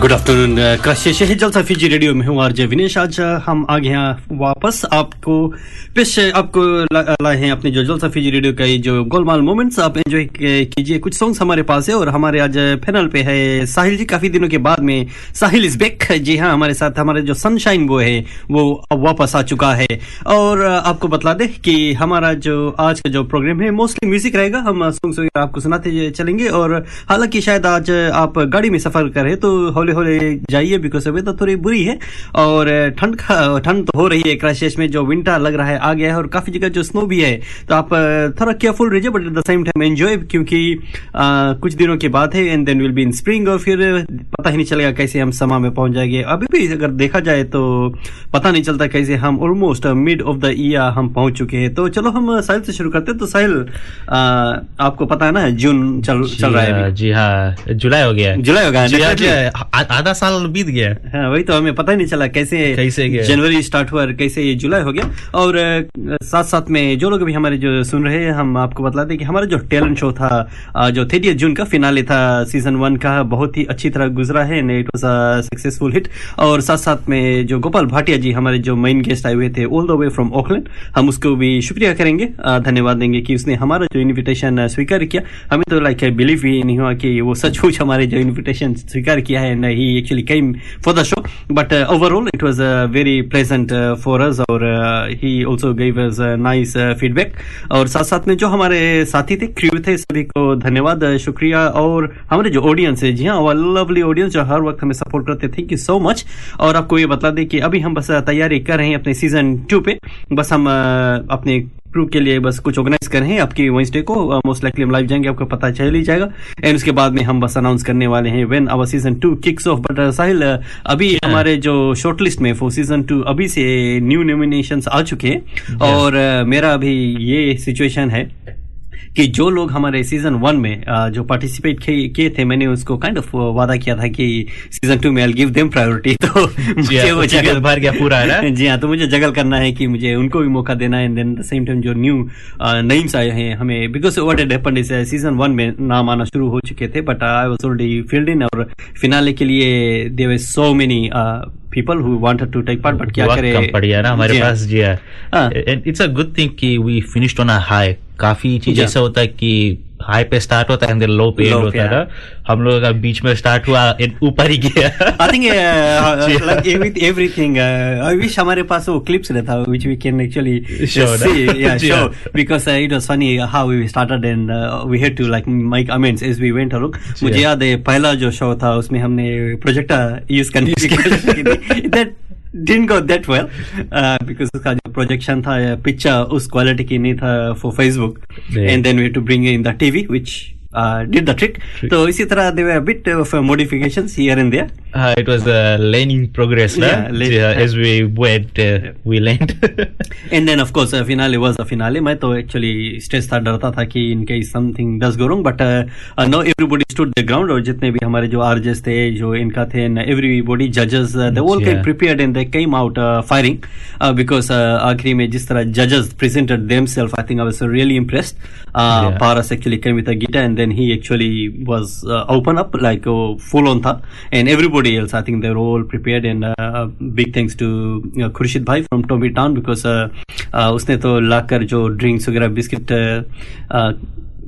Good afternoon crush शहर Jalsa Fiji radio में हूँ आरजे विनेश। आज हम आ गए हैं वापस। आपको पेश आपको लाए हैं अपने जो जलसा फीजी रेडियो का जो गोलमाल मोमेंट्स आप एंजॉय कीजिए। कुछ सॉन्ग्स हमारे पास है और हमारे आज पैनल पे है साहिल जी। काफ़ी दिनों के बाद में साहिल इज़ बेक जी हाँ हमारे साथ हमारे जो सनशाइन वो है, वो वापस आ चुका है। और आपको बतला दें कि हमारा जो आज का जो प्रोग्राम है मोस्टली म्यूज़िक रहेगा। हम सॉन्ग्स वगैरह आपको सुनाते चलेंगे और हालाँकि शायद आज आप गाड़ी में सफ़र करें तो हौले हौले जाइए बिकॉज़ वेदर थोड़ी बुरी है और ठंड का ठंड तो हो रही है क्राइसिस में जो विंटर लग रहा है आ गया है और काफ़ी जगह जो स्नो भी है तो आप थोड़ा केयरफुल रहिए but at the same time enjoy क्योंकि अ, कुछ दिनों के बाद है and then will be in spring और फिर पता ही नहीं चलेगा कैसे हम समा में पहुँच जाएँगे। अभी भी अगर देखा जाए तो पता नहीं चलता कैसे हम almost mid of the year हम पहुँच चुके हैं। तो चलो हम साहिल से शुरू करते हैं। तो साहिल आपको पता है ना जून चल चल रहा है जी हाँ जुलाई हो गया जुलाई हाँ, definitely। आधा साल बीत गया हाँ। वही तो हमें पता ही नहीं चला कैसे कैसे जनवरी स्टार्ट हुआ कैसे ये जुलाई हो गया। और साथ साथ में जो लोग भी हमारे जो सुन रहे हैं हम आपको बतला दें कि हमारा जो टैलेंट शो था जो थर्टी जून का फिनाले था सीज़न वन का बहुत ही अच्छी तरह गुजरा है it was a successful hit और साथ साथ में जो गोपाल भाटिया जी हमारे जो मेन गेस्ट आए हुए थे all the way from Auckland हम उसको भी शुक्रिया करेंगे धन्यवाद देंगे कि उसने हमारा जो इन्विटेशन स्वीकार किया। हमें तो लाइक बिलीव ही नहीं हुआ कि वो सचमुच हमारे जो इन्विटेशन स्वीकार किया है ही actually came for the show. But uh, overall it was uh, very pleasant uh, for us. और uh, he also gave us a nice uh, feedback. और साथ साथ में जो हमारे साथी थे क्रू थे सभी को धन्यवाद uh, शुक्रिया। और हमारे जो ऑडियंस है जी हाँ लवली ऑडियंस जो हर वक्त हमें सपोर्ट करते थैंक यू सो मच और आपको ये बता दें कि अभी हम बस uh, तैयारी कर रहे हैं अपने सीज़न टू पे। बस हम uh, अपने क्रू के लिए बस कुछ ऑर्गेनाइज कर रहे हैं आपकी वेंसडे को मोस्ट लाइकली हम लाइव जाएँगे आपको पता चल ही जाएगा। एंड उसके बाद में हम बस अनाउंस करने वाले हैं when our season two kicks off but Sahil अभी अभी हमारे जो शॉर्ट लिस्ट में फॉर सीज़न टू अभी से न्यू नोमिनेशन आ चुके हैं। और uh, मेरा अभी ये सिचुएशन है। कि जो लोग हमारे सीज़न वन में जो पार्टिसिपेट किए थे मैंने उसको काइंड ऑफ़ वादा किया था कि सीज़न टू में आई गिव देम प्रायोरिटी तो मुझे हाँ, वो टिकट भर गया पूरा है जी हाँ तो मुझे जगल करना है कि मुझे उनको भी मौका देना है। देन द सेम टाइम जो न्यू नेम्स आए हैं हमें because what it happened is season one में नाम आना शुरू हो चुके थे but I was already filled in और फिनाले के लिए were so many people who wanted to take part but क्या करें? पड़ गया ना हमारे हाँ। पास जी इट्स अ गुड थिंग कि we finished on a high काफ़ी चीज़ ऐसा होता है कि हाई पे स्टार्ट होता है लो पे होता है हम लोग का बीच में स्टार्ट हुआ ऊपर ही गया। एवरीथिंग विश हमारे पास वो क्लिप्स रहता which we can actually show because it was funny how we started and we had to like mike I as we went along मुझे याद है पहला जो शो था उसमें हमने प्रोजेक्टर यूज़ करने didn't go that well uh, because उसका जो प्रोजेक्शन था पिक्चर उस क्वालिटी की नहीं था for Facebook Yeah. and then we had to bring in the TV which uh, did the trick. तो इसी तरह there were a bit of uh, modifications here and there. Uh, it was a learning progress ना Yeah, le- जी हाँ, as we went uh, we learned and then of course finale was a finale मैं तो actually stress था डरता था कि in case something does go wrong but no everybody stood the ground और जितने भी हमारे जो आरजेस थे जो इनका थे एवरीबॉडी जजेस they all Yeah. Came prepared and they came out firing because आखिरी में जिस तरह जजेस presented themselves I think I was really impressed Yeah. Paras actually came with a guitar and then he actually was uh, open up like uh, full on tha and everybody else I think they were all prepared and uh, big thanks to uh, Khurshid bhai from Tommy Town because uh, uh, उसने तो लाकर जो drinks वगैरह biscuit uh,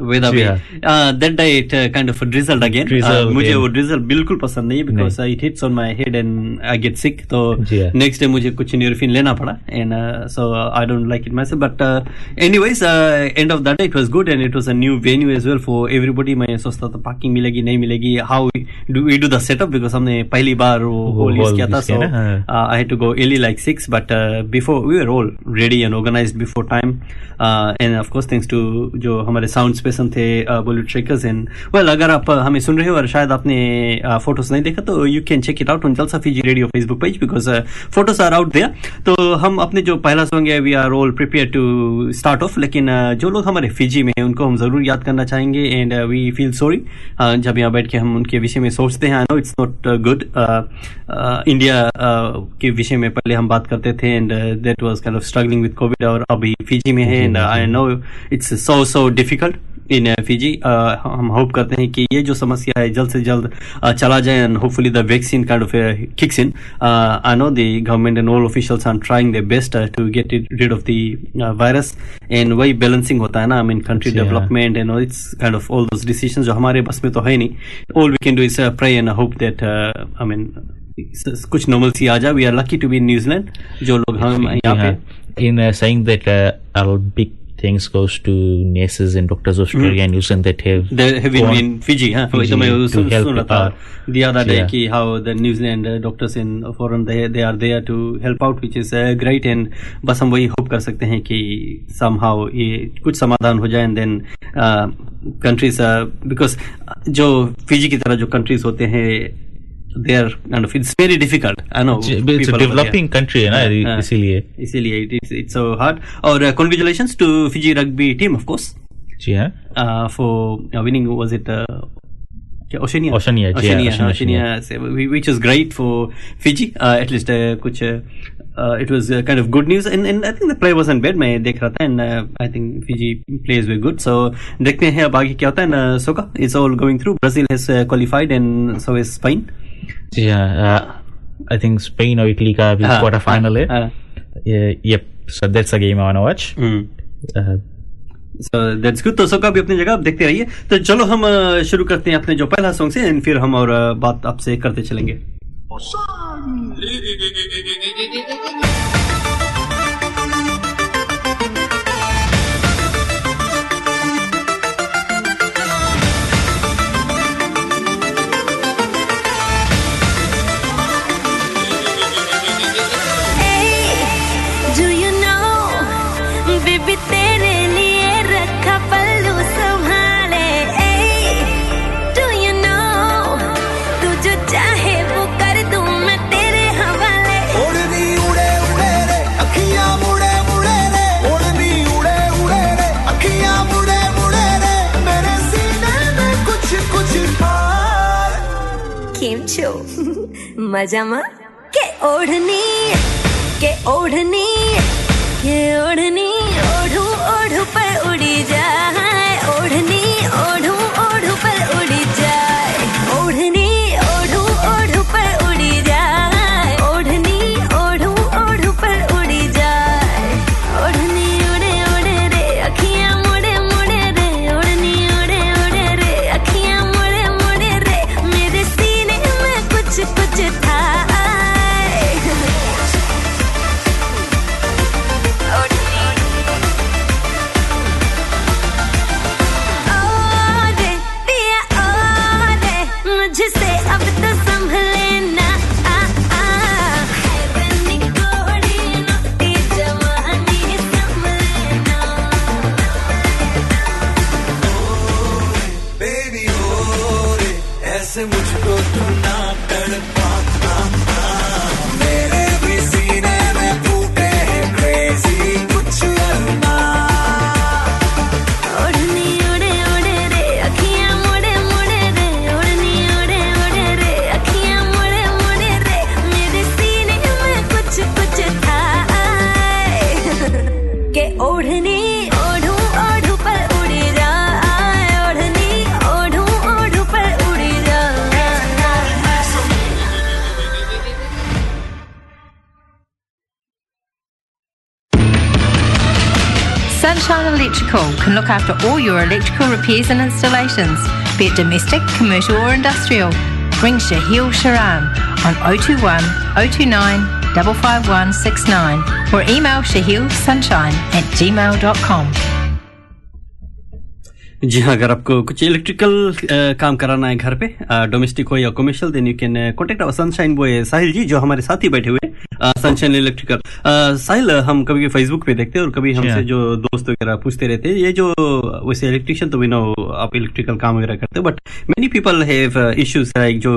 that kind of drizzled again मुझे वो drizzle बिल्कुल पसंद नहीं because it hits on my head and I get sick तो। नेक्स्ट डे मुझे कुछ न्यूरोफिन लेना पड़ा and so I don't like it my but anyways end of that it was good and it was a new venue as well for everybody मैं सोचता था parking मिलेगी नहीं मिलेगी. How do we do the setup because हमने पहली बार वो वो होल यूज़ किया था सो ना, हाँ। uh, I had to go early like six, but uh, before we were all ready and organized before time. Uh, and of course, thanks to जो हमारे साउंड स्पेशन थे बॉलीवुड ट्रेकर्स एंड वेल अगर आप uh, हमें सुन रहे हो और शायद आपने फ़ोटोज़ नहीं देखा तो you can check it out on Jalsa Fiji radio Facebook page because photos are out there तो हम अपने जो पहला सॉन्ग है we are all prepare to start off लेकिन uh, जो लोग हमारे फिजी में हैं उनको हम ज़रूर याद करना चाहेंगे एंड वी फील सॉरी जब यहाँ बैठ के हम उनके विषय में सोचते हैं I know it's not good India के विषय में पहले हम बात करते थे and that was kind of struggling with Covid और अभी फिजी में है and I know it's so so difficult in Fiji हम होप करते हैं कि ये जो समस्या है जल्द से जल्द uh, चला जाए and hopefully the vaccine kind of kicks in I know the government and all officials are trying the best to get it rid of the uh, virus. And वही बैलेंसिंग होता है ना I mean country Yeah. Development and it's kind of all those decisions जो हमारे बस में तो है नहीं. All we can do is pray and hope that I mean कुछ नॉर्मलसी आ जाए. We are lucky to be New Zealand जो लोग हम यहाँ पे In uh, saying that, uh, our big thanks goes to nurses and doctors of Australia mm. and New Zealand that have they have been in Fiji, huh? Fiji तो to soon help सुन रहा the other day Yeah. how the New Zealand uh, doctors in foreign they they are there to help out which is uh, great and बस हम वही hope कर सकते हैं कि somehow ये कुछ समाधान हो जाए and then uh, countries uh, because जो फिजी की तरह जो countries होते हैं they are kind of it's very difficult I know It's a people over there. developing country है ना हाँ, इसीलिए इसीलिए it is it's so hard और uh, congratulations to Fiji rugby team of course जी हाँ uh, for uh, winning was it uh, क्या, Oceania Oceania, yeah, Oceania, Oceania, Oceania, so we- which was great for Fiji uh, at least uh, कुछ uh, uh, it was uh, kind of good news and, and I think the play wasn't bad मैं देख रहा था and uh, I think Fiji plays were good so देखते हैं अब आगे क्या होता है and, uh, Soka is all going through Brazil has uh, qualified and so is Spain जी हाँ आई थिंक स्पेन और इटली का भी हाँ, क्वार्टर फाइनल है yep. So that's a game I want to watch uh, So that's good. तो सोका भी अपनी जगह आप देखते रहिए। तो चलो हम अ, शुरू करते हैं अपने जो पहला सॉन्ग से and फिर हम और अ, बात आपसे करते चलेंगे। કેમ છો? મજામાં? કે ઓઢની? કે ઓઢની? કે ઓઢની? Can look after all your electrical repairs and installations, be it domestic, commercial, or industrial. Ring Shahil Sharan on 021 029 55169 or email shahilsunshine at gmail.com. जी हाँ अगर आपको कुछ इलेक्ट्रिकल काम कराना है घर पे डोमेस्टिक हो या commercial then you can contact our sunshine boy Sahil ji जो हमारे साथ ही बैठे हुए सनशाइन इलेक्ट्रिकल साहिल हम कभी फेसबुक पे देखते हैं और कभी हमसे हाँ। जो दोस्त वगैरह पूछते रहते हैं ये जो वैसे इलेक्ट्रिशियन तो भी नो आप इलेक्ट्रिकल काम वगैरह करते हो but many people have issues like जो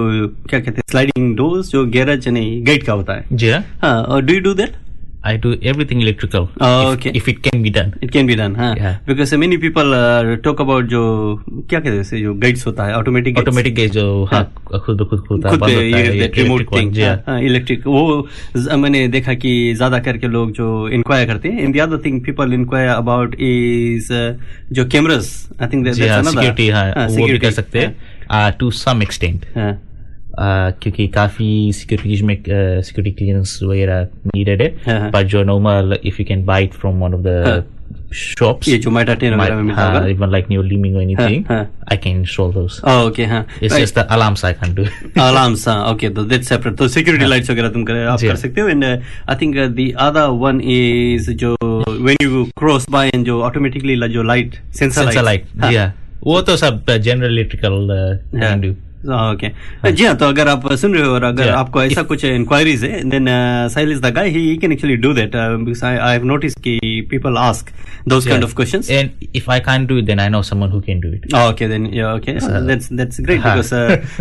क्या कहते हैं स्लाइडिंग डोर्स जो गैरेज नहीं गेट का होता है। जी हाँ। हाँ do you do that I do everything electrical. Oh, if, okay. If it can be done. It can be done हाँ Yeah. Because many people talk about जो क्या कहते हैं जो गाइड्स होता है ऑटोमेटिक Automatic है जो हाँ खुद ब खुद खुलता है खुद बंद होता है ये electric one, थिंग जी हाँ। इलेक्ट्रिक वो मैंने देखा कि ज़्यादा करके लोग जो इंक्वायर करते हैं in the other thing people inquire about is जो कैमरास आई थिंक जी हाँ सिक्योरिटी हाँ वो भी कर सकते हैं टू सम एक्सटेंट हैं क्योंकि काफ़ी सिक्योरिटीज में सिक्योरिटी क्लियरेंस वगैरह नीडेड हाँ, हाँ। है पर जो normal if you can buy it from one of the shops ये जो माइटा टेन वगैरह में मिलता होगा even like new liming or anything हाँ, I can install those okay हाँ it's right. just the alarms I can't do alarms हाँ okay तो that's separate तो security lights वगैरह तुम कर आप कर हाँ। सकते हो and uh, I think uh, the other one is जो when you cross by and जो automatically जो light sensor sensor light जी हाँ वो तो सब general electrical can do okay जी हाँ तो अगर आप सुन रहे हो और अगर आपको ऐसा कुछ इंक्वायरीज है then Sahil is the guy he can actually do that I have notice की people ask those kind of questions and if I can do it then I know someone who can do it okay then okay that's that's great because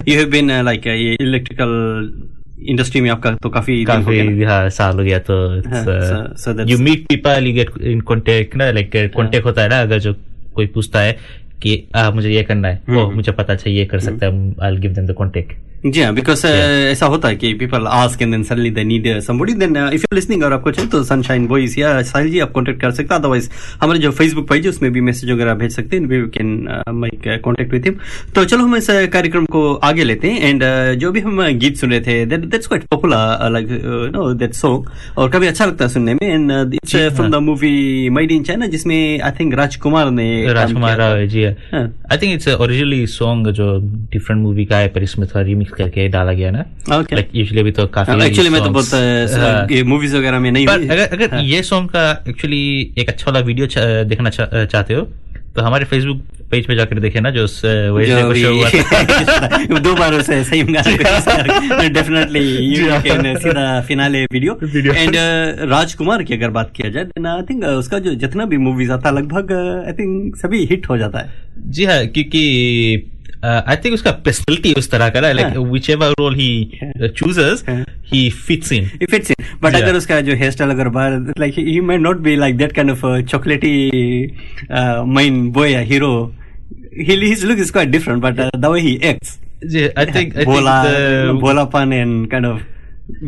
you have been like electrical industry में आपका तो काफ़ी काफ़ी हाँ, साल हो गया तो you meet people you get in contact ना लाइक uh, कॉन्टेक्ट होता है ना अगर जो कोई पूछता है कि आ, मुझे ये करना है। हम्म, ओ मुझे पता चाहिए ये कर सकता है I'll give them the contact. जी हाँ बिकॉज़ ऐसा होता है कि people ask and then suddenly they need somebody then if you listening और आपको चाहिए तो सनशाइन बॉयज़ या साहिल जी आप कांटेक्ट कर सकते हैं। अदरवाइज़ हमारे जो फेसबुक पेज है उसमें भी मैसेज वगैरह भेज सकते हैं we can make contact with him तो चलो हम इस uh, कार्यक्रम को आगे लेते हैं एंड जो भी हम uh, गीत सुन रहे थे that's quite popular like no that song और काफ़ी अच्छा लगता है सुनने में and it's from. The movie made in China जिसमें आई थिंक राजकुमार ने राजकुमार जी हाँ। I think it's originally song जो डिफरेंट मूवी का है पर इसमें थोड़ा रिमिक्स करके डाला गया ना. लाइक यूजुअली अभी तो काफ़ी एक्चुअली मैं तो बहुत हाँ। मूवीज़ वगैरह में नहीं पर अगर अगर हाँ। ये सॉन्ग का एक्चुअली एक अच्छा वाला वीडियो देखना चाहते हो तो हमारे फेसबुक पेज पे जाकर देखे ना जो वेडनेसडे को शो हुआ था। दो बार उसे सही definitely finale video and Rajkumar की अगर बात किया जाए देन आई थिंक उसका जो जितना भी मूवीज़ आता है लगभग आई थिंक सभी हिट हो जाता है। जी हाँ क्योंकि आई थिंक उसका पर्सनैलिटी उस तरह का ना लाइक हाँ। Which ever role he chooses हाँ। He fits in if it's but Yeah. अगर उसका जो हेयर स्टाइल अगर बाहर like he may not be like that kind of chocolatey main boy या hero his look is quite different but uh, the way he acts. Ji I think I bola think bolapan and kind of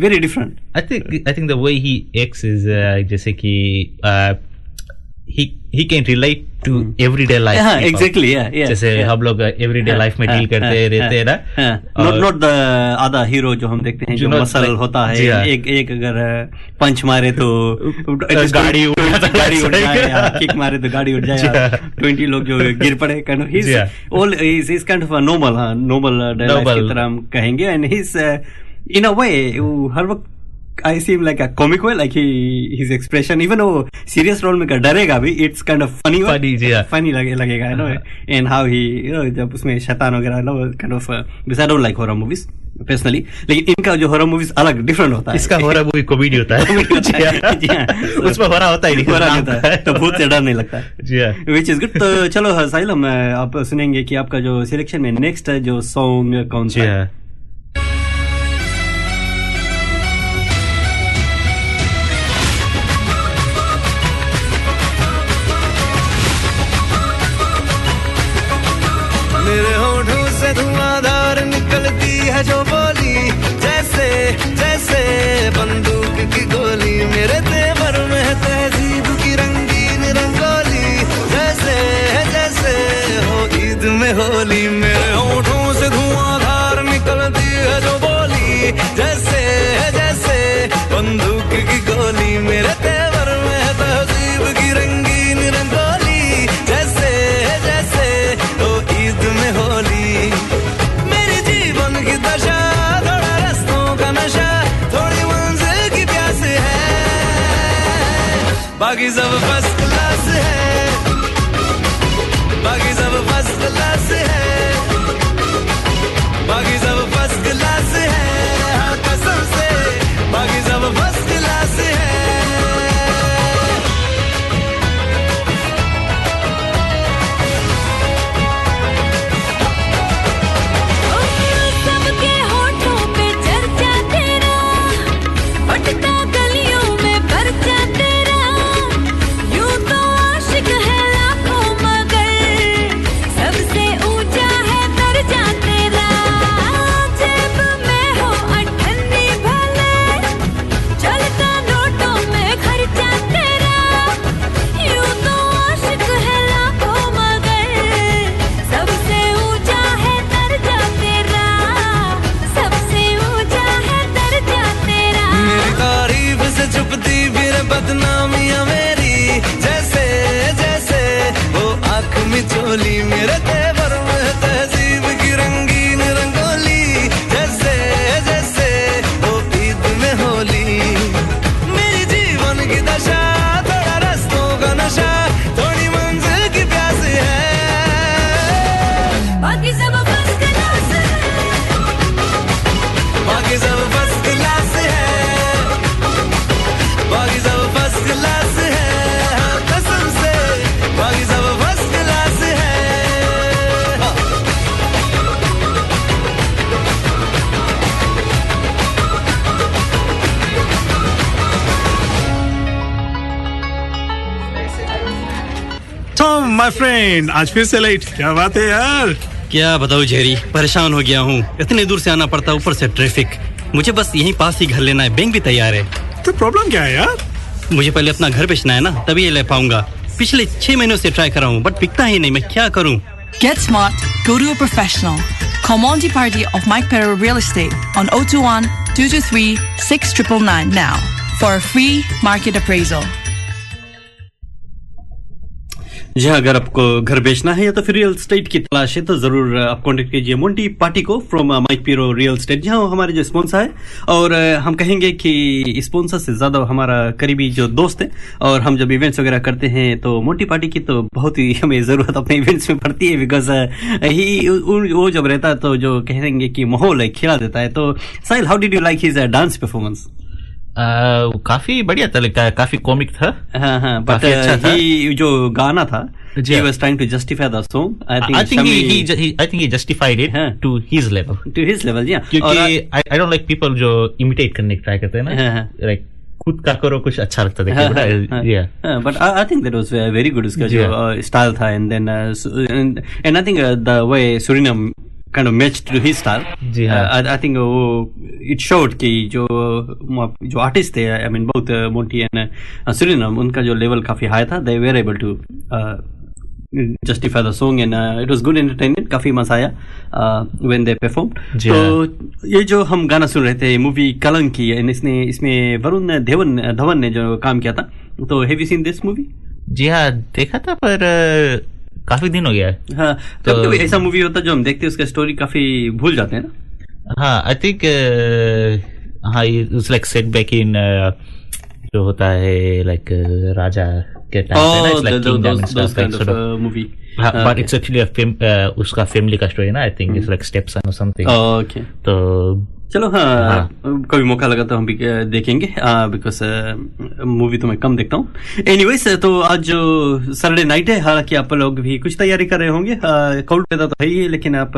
very different. I think I think the way he acts is uh, जैसे कि uh, he he can relate to everyday life. हाँ people. exactly yeah yeah जैसे हम लोग everyday हाँ, life में हाँ, deal करते हाँ, रहते हैं ना हाँ, नॉट नॉट द आधा हीरो जो हम देखते हैं जो मसल होता है हाँ। एक एक अगर पंच मारे तो गाड़ी उड़ गाड़ी उड़ जाए किक मारे तो गाड़ी उड़ जाए हाँ। ट्वेंटी लोग जो गिर पड़े काइंड ऑफ़ जी हाँ। All is is kind of normal हाँ नॉर्मल की तरह हम कहेंगे एंड ही इन अ वे हर वक्त I seem like a comic way like his expression even वो सीरियस रोल में कर डरेगा भी it's kind of funny Funny, जी। फनी लगे लगेगा नो एंड हाउ ही जब उसमें शैतान वगैरह no kind of because I don't like horror movies personally लेकिन इनका जो हॉरर मूवीज़ अलग डिफरेंट होता है. इसका हॉरर मूवी कॉमेडी होता है। उसमें हॉरर होता ही नहीं. हॉरर होता है. तो भूत से डर नहीं लगता. जी हाँ विच इज़ गुड तो चलो साहिल हम आप सुनेंगे कि आपका जो सिलेक्शन में नेक्स्ट है जो सॉन्ग कौन सा है. बाकी सब फ़र्स्ट क्लास माय आज फिर से लेट क्या बात है यार? क्या बताऊँ जेरी परेशान हो गया हूँ। इतने दूर से आना पड़ता ऊपर से ट्रैफ़िक मुझे बस यहीं पास ही घर लेना है बैंक भी तैयार है। तो प्रॉब्लम क्या है यार? मुझे पहले अपना घर बेचना है ना तभी ये ले पाऊँगा। पिछले छह महीनों से ट्राई कर रहा हूँ बट बिकता ही नहीं मैं क्या करूँ? Get smart, go to a professional. Call Monty Party of Mike Perro Real Estate on 021 223 6999 now for a free market appraisal. जी हाँ, अगर आपको घर बेचना है या तो फिर रियल स्टेट की तलाश है तो ज़रूर आप कांटेक्ट कीजिए मोंटी पार्टी को from Mike Pero real estate जहाँ वो हमारे जो स्पॉन्सर है और हम कहेंगे कि स्पॉन्सर से ज़्यादा हमारा करीबी जो दोस्त है और हम जब इवेंट्स वगैरह करते हैं तो मोंटी पार्टी की तो बहुत ही हमें ज़रूरत अपने इवेंट्स में पड़ती है बिकॉज़ ही वो जब रहता है तो जो कहेंगे कि माहौल है खिला देता है। तो Sahil how did you like his dance performance काफ़ी बढ़िया था लगता है काफ़ी कॉमिक था हाँ हाँ बट अच्छा था। जो गाना था जी he हाँ। was trying to justify the song I think, I think he, Shami- he, ju- he I think he justified it हाँ। to his level. to his level yeah क्योंकि I, I don't like people जो imitate करने की try करते हैं हाँ, ना हाँ। like खुद का करो कुछ अच्छा लगता है हाँ, हाँ, हाँ, हाँ, I, I think that was uh, very good उसका जो हाँ। स्टाइल था and then uh, so- and, and I think uh, kind of matched to his style जी हाँ। uh, I, I think वो it showed कि जो जो आर्टिस्ट थे I mean both uh, Monty and uh, Suriname उनका जो level काफ़ी high था they were able to uh, justify the song and uh, it was good entertainment काफ़ी मज़ा आया uh, when they performed तो ये जो हम गाना सुन रहे थे मूवी कलंक की and इसने इसमें वरुण धवन धवन ने जो काम किया था तो have you seen this movie जी हाँ देखा था पर अ, काफ़ी दिन हो गया है। हाँ तो- कभी कभी ऐसा मूवी होता है जो हम देखते हैं उसका स्टोरी काफ़ी भूल जाते हैं ना। हाँ आई थिंक हाँ it's like set back in जो होता है लाइक राजा के time uh, movie. But it's actually उसका फैमिली का स्टोरी ना I think it's like steps something okay तो चलो हाँ हाँ। कभी मौका लगा तो हम भी देखेंगे। बिकॉज़ मूवी तो मैं कम देखता हूँ। एनीवेज तो आज जो सैटरडे नाइट है हालाँकि आप लोग भी कुछ तैयारी कर रहे होंगे। कोल्ड वेदर तो है ही है, लेकिन आप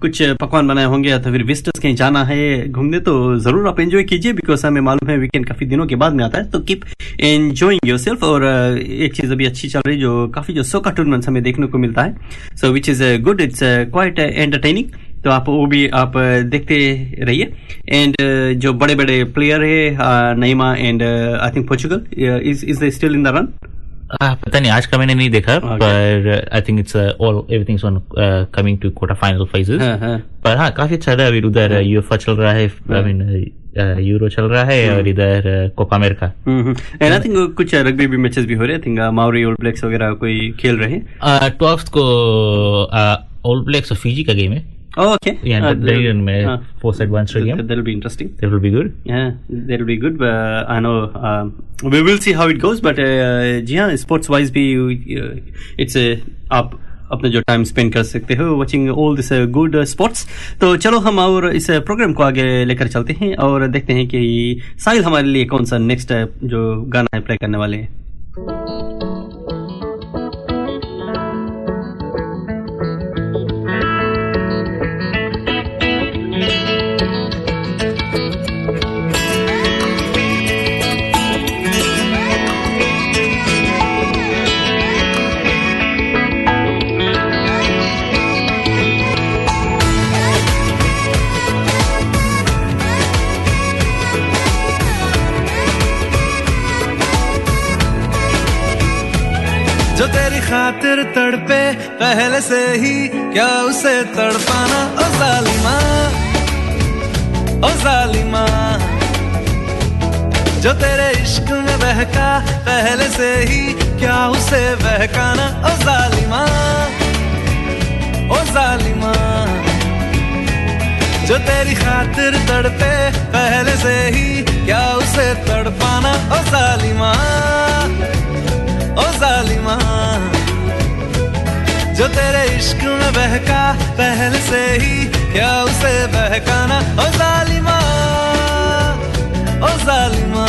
कुछ पकवान बनाए होंगे या तो फिर विस्टर्स कहीं जाना है घूमने तो ज़रूर आप एंजॉय कीजिए बिकॉज़ हमें मालूम है वीकेंड काफ़ी दिनों के बाद में आता है तो कीप एंजॉइंग योर सेल्फ और एक चीज़ अभी अच्छी चल रही है जो काफ़ी जो सोका टूर्नामेंट्स हमें देखने को मिलता है। So which is good it's quite entertaining तो आप वो भी आप देखते रहिए। एंड जो बड़े बड़े प्लेयर है Neymar and I think Portugal is is still in the run uh, पता नहीं आज का मैंने नहीं देखा Okay. पर I think it's all everything's on coming to quarter final phases पर हाँ काफ़ी अच्छा रहा है अभी उधर यूएफए चल रहा है आई मीन यूरो चल रहा है और इधर Copa America and I think कुछ रग्बी भी मैचेस भी हो रहे हैं थिंक माउरी ओल्ड ब्लैक्स वगैरह कोई खेल रहे हैं? ट्वेल्थ को ऑल ब्लैक्स और फिजी का गेम है. Oh, okay. Yeah, Uh, they in uh, uh, one straight that- game. That'll be interesting. That will be good. Yeah, that'll be good. Uh, I know. Um, we will see how it goes. But uh, जी हाँ sports wise भी it's आप अपना जो time spend कर सकते हो watching all this good sports तो चलो हम और इस प्रोग्राम को आगे लेकर चलते हैं और देखते हैं कि साहिल हमारे लिए कौन सा नेक्स्ट जो गाना है प्ले करने वाले हैं तड़पे, पहले से ही क्या उसे तड़पाना? ओ जालिमा ओ जालिमा जो तेरे इश्क में बहका, पहले से ही क्या उसे बहकाना? ओ जालिमा ओ जालिमा जो तेरी खातिर तड़पे, पहले से ही क्या उसे तड़पाना? ओ जालिमा ओ जालिमा तेरे इश्क में बहका पहले से ही, क्या उसे बहकाना? ओ जालिमा ओ जालिमा।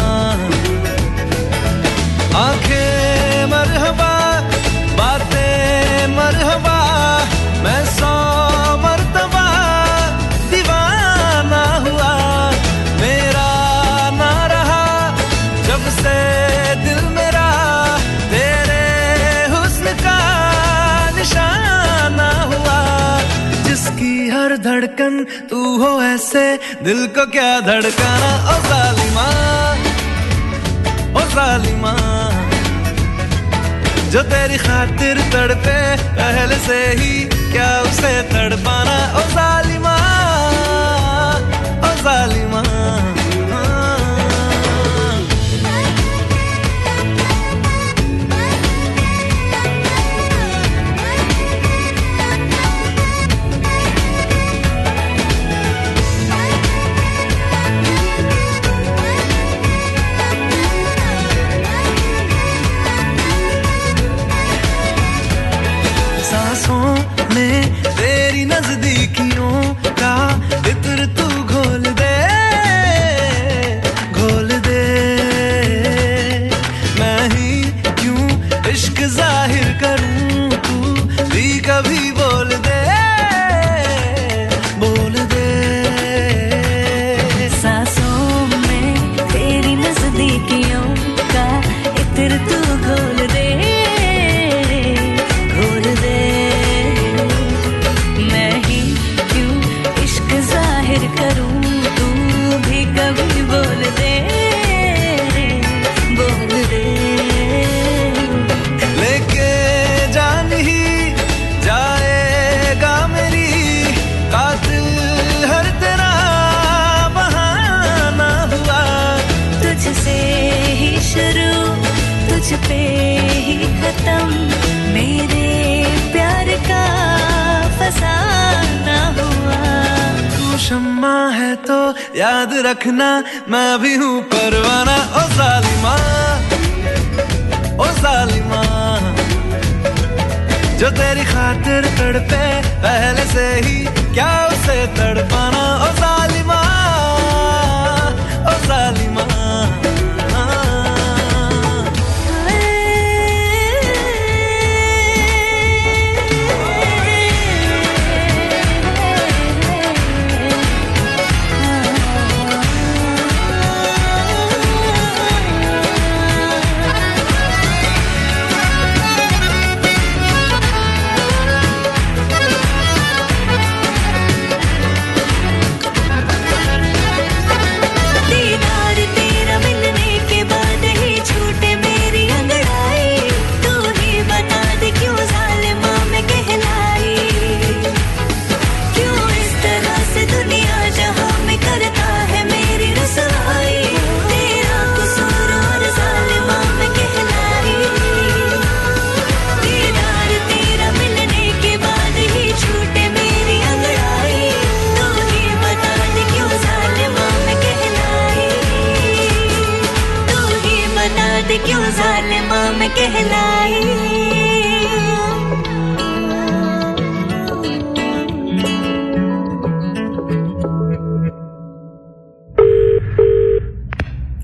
आँखें मरहबा, बातें मरहबा, मैं सौ हर धड़कन, तू हो ऐसे, दिल को क्या धड़काना? ओ जालिमा ओ जालिमा जो तेरी खातिर तड़पे, पहले से ही क्या उसे तड़पाना? ओ जालिमा ओ जालिमा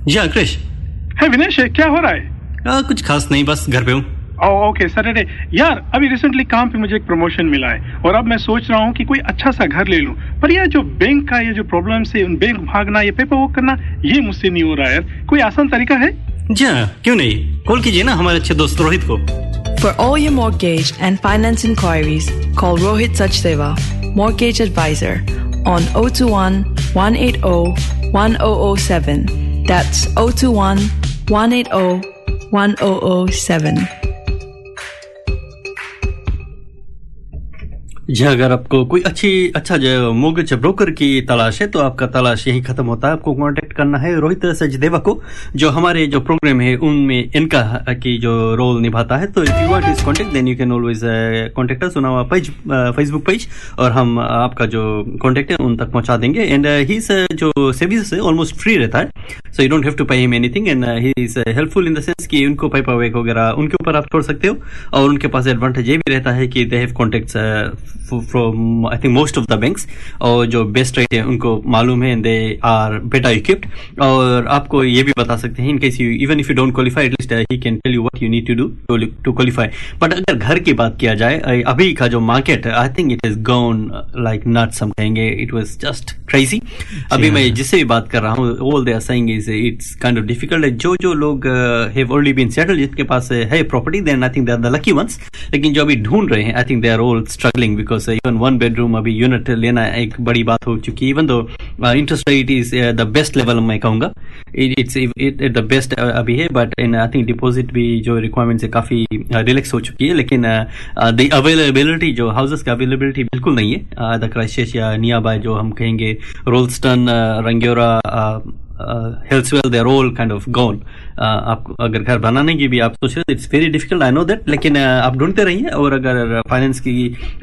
जी हाँ क्रिश है विनेश क्या हो रहा है? आ, कुछ खास नहीं बस घर पे हूँ। ओके सैटरडे यार अभी रिसेंटली काम पे मुझे एक प्रमोशन मिला है और अब मैं सोच रहा हूँ कि कोई अच्छा सा घर ले लूँ। पर यार जो बैंक का ये जो प्रॉब्लम है उन बैंक भागना ये पेपर वर्क करना ये मुझसे नहीं हो रहा है। यार कोई आसान तरीका है? जी हाँ क्यों नहीं? कॉल कीजिए ना हमारे अच्छे दोस्त रोहित को। For all you mortgage and finance inquiry For all your mortgage and finance inquiries, call Rohit Sachdeva, Mortgage Advisor, on 021 180 1007. That's 021 180 1007. जी, अगर आपको कोई अच्छी अच्छा जो मोगज ब्रोकर की तलाश है तो आपका तलाश यही खत्म होता है। आपको कांटेक्ट करना है रोहित सचदेवा को, जो हमारे जो प्रोग्राम है, उनमें इनका की जो रोल निभाता है। तो if you want contact then you can always contact us on page Facebook page और हम आपका जो कांटेक्ट है, उन तक पहुँचा देंगे। एंड ही जो सर्विस है ऑलमोस्ट फ्री रहता है। So you don't have to pay him anything and he is helpful in the sense कि उनको पेपर वर्क वगैरह उनके ऊपर आप छोड़ सकते हो। और उनके पास एडवांटेज ये भी रहता है कि they have contact from I think most of the banks और जो बेस्ट रेट है उनको मालूम है दे आर बेटर इक्विप्ड और आपको ये भी बता सकते हैं in case you even if you don't qualify at least he can tell you what you need to do to qualify but अगर घर की बात किया जाए अभी का जो market I think it is gone like not some कहेंगे. इट वाज जस्ट क्रेजी अभी मैं जिससे भी बात कर रहा हूँ all they are saying is it's kind of difficult जो जो लोग हैव ऑलरेडी बीन सेटल जिनके पास है property then I think they are the lucky ones लेकिन जो अभी ढूंढ रहे हैं I think they are all struggling because even one bedroom अभी यूनिट लेना एक बड़ी बात हो चुकी है। Even though interest rate is the best level मैं कहूँगा। इट्स द बेस्ट अभी है but in I think deposit भी जो रिक्वायरमेंट है काफ़ी रिलैक्स हो चुकी है। लेकिन द अवेलेबिलिटी जो हाउसेस का अवेलेबिलिटी बिल्कुल नहीं है। द क्राइसिस या नियाबा जो हम कहेंगे Rolleston Rangiora Halswell there all kind of gone आप अगर घर बनाने की भी आप सोच रहे it's very difficult I know that लेकिन आप ढूंढते रहिए और अगर फाइनेंस की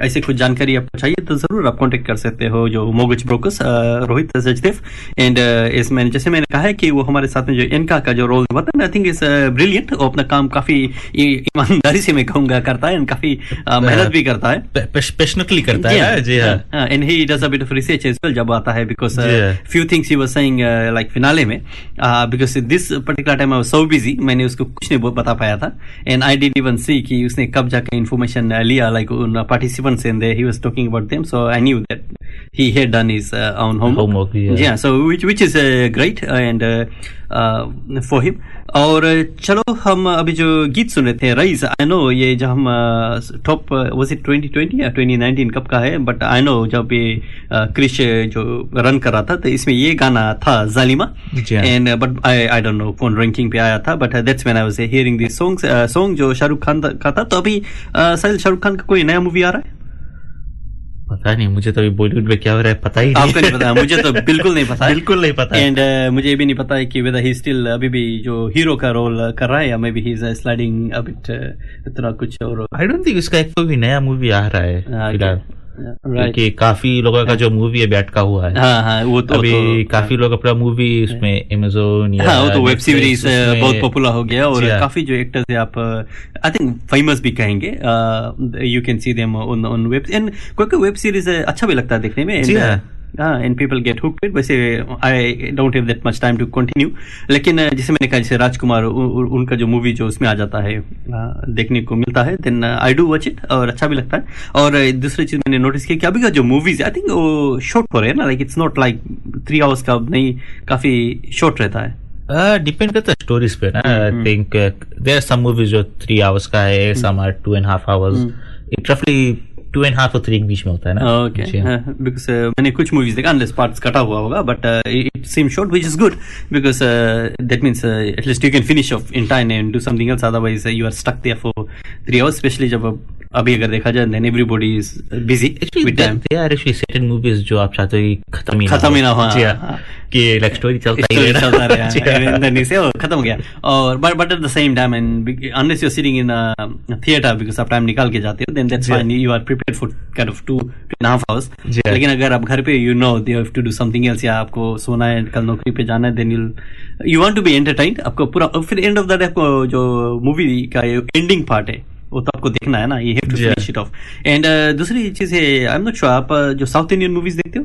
ऐसे कुछ जानकारी आपको चाहिए तो ज़रूर आप कांटेक्ट कर सकते हो जो mortgage brokers Rohit Sachdev. And इस मैंने जैसे मैंने कहा है कि वो हमारे साथ में जो इनका का जो रोल निभाता आई थिंक इज़ ब्रिलियंट वो अपना काम काफ़ी ईमानदारी से मैं कहूँगा करता है एंड काफ़ी मेहनत भी करता है। पैशनेटली करता है जी हाँ। And he does a bit of research as well जब आता है because few things he. Was saying like finale में because this particular time I so busy मैंने उसको कुछ नहीं बता पाया था। And I did even see कि उसने कब जाकर इन्फॉर्मेशन लिया लाइक उन participants in they he was talking about them so I knew that he had done his uh, own homework. homework yeah. yeah so which which is uh, great and uh, uh, for him. और चलो हम अभी जो गीत सुन रहे थे rice I know ये जब हम टॉप वॉज़ इट 2020 या 2019 कब का है? बट आई नो जब ये क्रिश जो रन कर रहा था तो इसमें ये गाना था Zaalima and but I I don't know कौन रैंकिंग पे आया था but that's when I was hearing this songs song जो शाहरुख खान का था तो अभी साहिल शाहरुख खान का कोई नया मूवी आ रहा है? पता नहीं मुझे तो अभी बॉलीवुड में क्या हो रहा है पता ही नहीं। आपको नहीं पता मुझे तो बिल्कुल नहीं पता। बिल्कुल नहीं पता। एंड uh, मुझे ये भी नहीं पता है कि वेदर ही स्टिल अभी भी जो हीरो का रोल कर रहा है या maybe he is sliding a bit इतना कुछ और आई डोंट थिंक इसका एक कोई नया मूवी आ रहा है फ़िलहाल। क्योंकि काफ़ी लोगों का जो मूवी है बैठका हुआ है। हाँ हाँ वो तो अभी तो, काफ़ी लोग अपना मूवी उसमें अमेजोन या हाँ वो तो वेब सीरीज़ बहुत पॉपुलर हो गया और काफ़ी जो एक्टर्स है आप आई थिंक फ़ेमस भी कहेंगे you can see them on web and कोई कोई वेब सीरीज़ अच्छा भी लगता है देखने में and people get hook it वैसे I don't have that much time to continue लेकिन जैसे मैंने कहा जैसे राजकुमार उनका जो मूवी जो उसमें आ जाता है देखने को मिलता है then I do watch it और अच्छा भी लगता है. और दूसरी चीज़ मैंने नोटिस किया कि अभी का जो मूवीज़ आई थिंक वो शॉर्ट हो रहे हैं ना like it's not like three hours का नहीं काफ़ी शॉर्ट रहता है. डिपेंड करता है स्टोरीज पे ना. I think there are some movies जो थ्री आवर्स का है some are two and half hours it रफली टू एंड हाफ़ और थ्री के बीच में होता है ना। ओके बिकॉज़ मैंने कुछ मूवीज़ देखा अनलेस पार्ट्स कटा हुआ होगा but it seem short which is good because that means at least you can finish off in time and do something else otherwise you are stuck there for 3 hours specially जब अभी अगर देखा जाए then everybody is busy with time they are actually certain movies जो आप चाहते हो कि खत्म ही खत्म ही ना हो, जी हाँ। कि लाइक स्टोरी चलता ही Story रहे चलता रहा जी हाँ। से खत्म हो गया। और but but at the same time and unless you are sitting in a theatre because आप टाइम निकाल के जाते हो then that's. Fine you are prepared for kind of two two and half hours लेकिन अगर आप घर पे you know you have to do something else या आपको सोना है कल नौकरी पे जाना है then you you want to be entertained आपको पूरा फिर एंड ऑफ़ द डे आपको जो मूवी का एंडिंग पार्ट है वो तो आपको देखना है ना ये have to finish it off and दूसरी चीज़ है आई एम नॉट श्योर आप uh, जो साउथ इंडियन मूवीज़ देखते हो?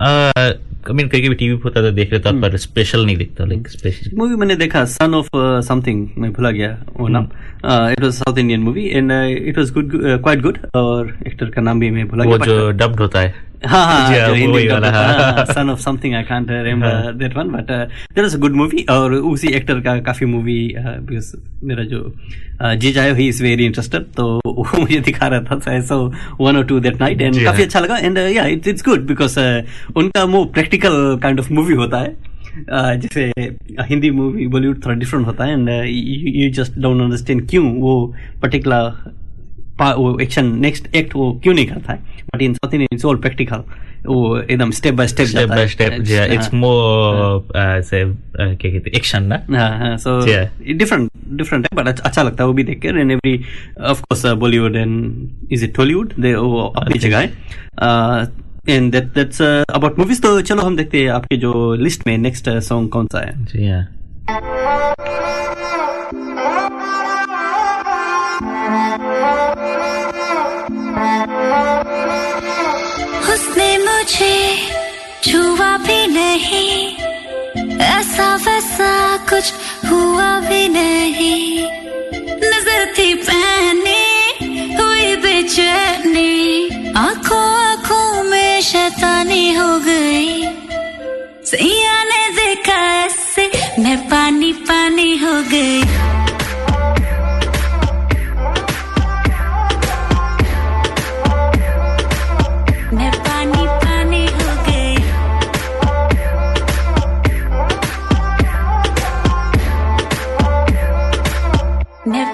आई मीन कभी कभी टीवी पे होता तो देख लेता हम्म। पर स्पेशल नहीं दिखता लाइक स्पेशल मूवी मैंने देखा सन ऑफ़ समथिंग मैं भूला गया वो नाम। It was South Indian movie and it was good quite good और एक्टर का नाम भी मैं भूला वो गया जो डब्ड होता है। जी जो वो। Son of something I can't remember that one but that was a good movie और उसी एक्टर का काफ़ी मूवी बिकॉज़ मेरा जो uh, जीजा है ही इज़ वेरी इंटरेस्टेड तो वो मुझे दिखा रहा था सो वन और टू दैट नाइट एंड काफ़ी हाँ। अच्छा लगा and yeah it's it's good because उनका वो प्रैक्टिकल काइंड ऑफ़ मूवी होता है। Uh, जैसे हिंदी मूवी बॉलीवुड थोड़ा डिफरेंट होता है and you just don't understand क्यों वो पर्टिकुलर वो एक्शन नेक्स्ट एक्ट वो क्यों नहीं करता है। But in South Indian it's all practical वो एकदम step by step step by step it's more से क्या कहते एक्शन ना? सो डिफरेंट डिफरेंट है बट अच्छा लगता है वो भी देख कर and every of course Bollywood and is it Tollywood they वो अपनी जगह है। And that that's about movies तो चलो हम देखते हैं आपके जो लिस्ट में नेक्स्ट सॉन्ग कौन सा है। जी हाँ। उसने मुझे छुआ भी नहीं ऐसा वैसा कुछ हुआ भी नहीं। सैया ने देखा ऐसे मैं पानी पानी हो गई। मैं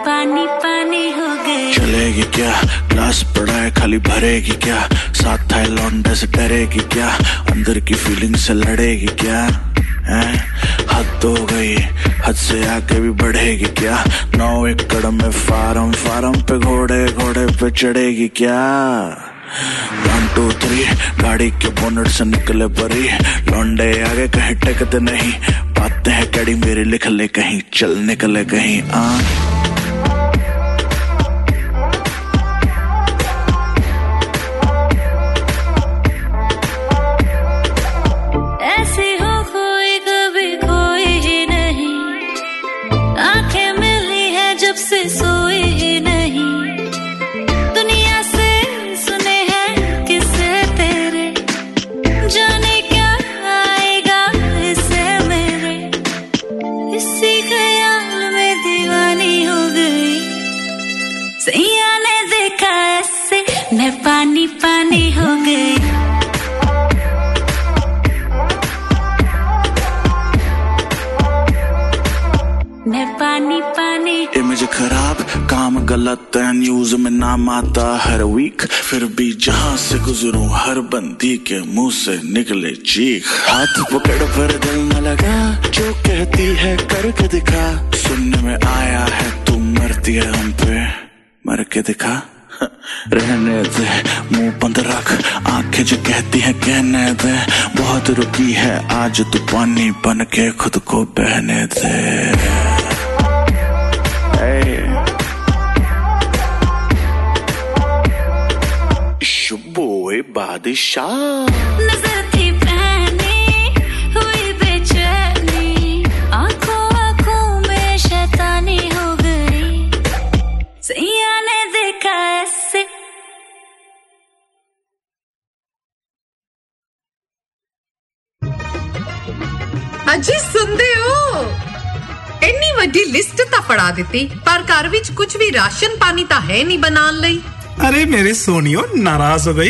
पानी पानी हो गई। चलेगी क्या? ग्लास पड़ा है, खाली भरेगी क्या? साथ था लौंडे से डरेगी क्या? अंदर की फीलिंग से लड़ेगी क्या? हैं? हद हो गई हद से आगे भी बढ़ेगी क्या? नौ एकड़ में फार्म फार्म पे घोड़े घोड़े पे चढ़ेगी क्या? वन टू थ्री गाड़ी के बोनट से निकले परी। लौंडे आगे कहीं टकते नहीं। बातें हैं कड़ी मेरी लिख ले कहीं, चल निकले कहीं आ गलत है न्यूज़ में नाम आता हर वीक फिर भी जहाँ से गुजरूं, हर बंदी के मुँह से निकले चीख। हाथ पकड़ पर दिल न लगा, जो कहती है करके दिखा। सुनने में आया है, तू मरती है हम पे। मर के दिखा। रहने दे, मुँह बंद रख। आँखें जो कहती है कहने दे। बहुत रुकी है, आज तू पानी बन के खुद को बहने दे। Hey. बादशाह नजर थी पहनी हुई बेचैनी आंखों आंखों में शैतानी हो गई सैया ने देखा ऐसे ਅਜੀ ਸੁਣਦੇ ਹੋ ਇੰਨੀ ਵੱਡੀ ਲਿਸਟ ਤਾਂ ਫੜਾ ਦਿੱਤੀ ਪਰ ਘਰ ਵਿੱਚ ਕੁਝ ਵੀ ਰਾਸ਼ਨ ਪਾਣੀ ਤਾਂ ਹੈ ਨਹੀਂ ਬਣਾਉਣ ਲਈ अरे मेरे सोनियो नाराज हो गई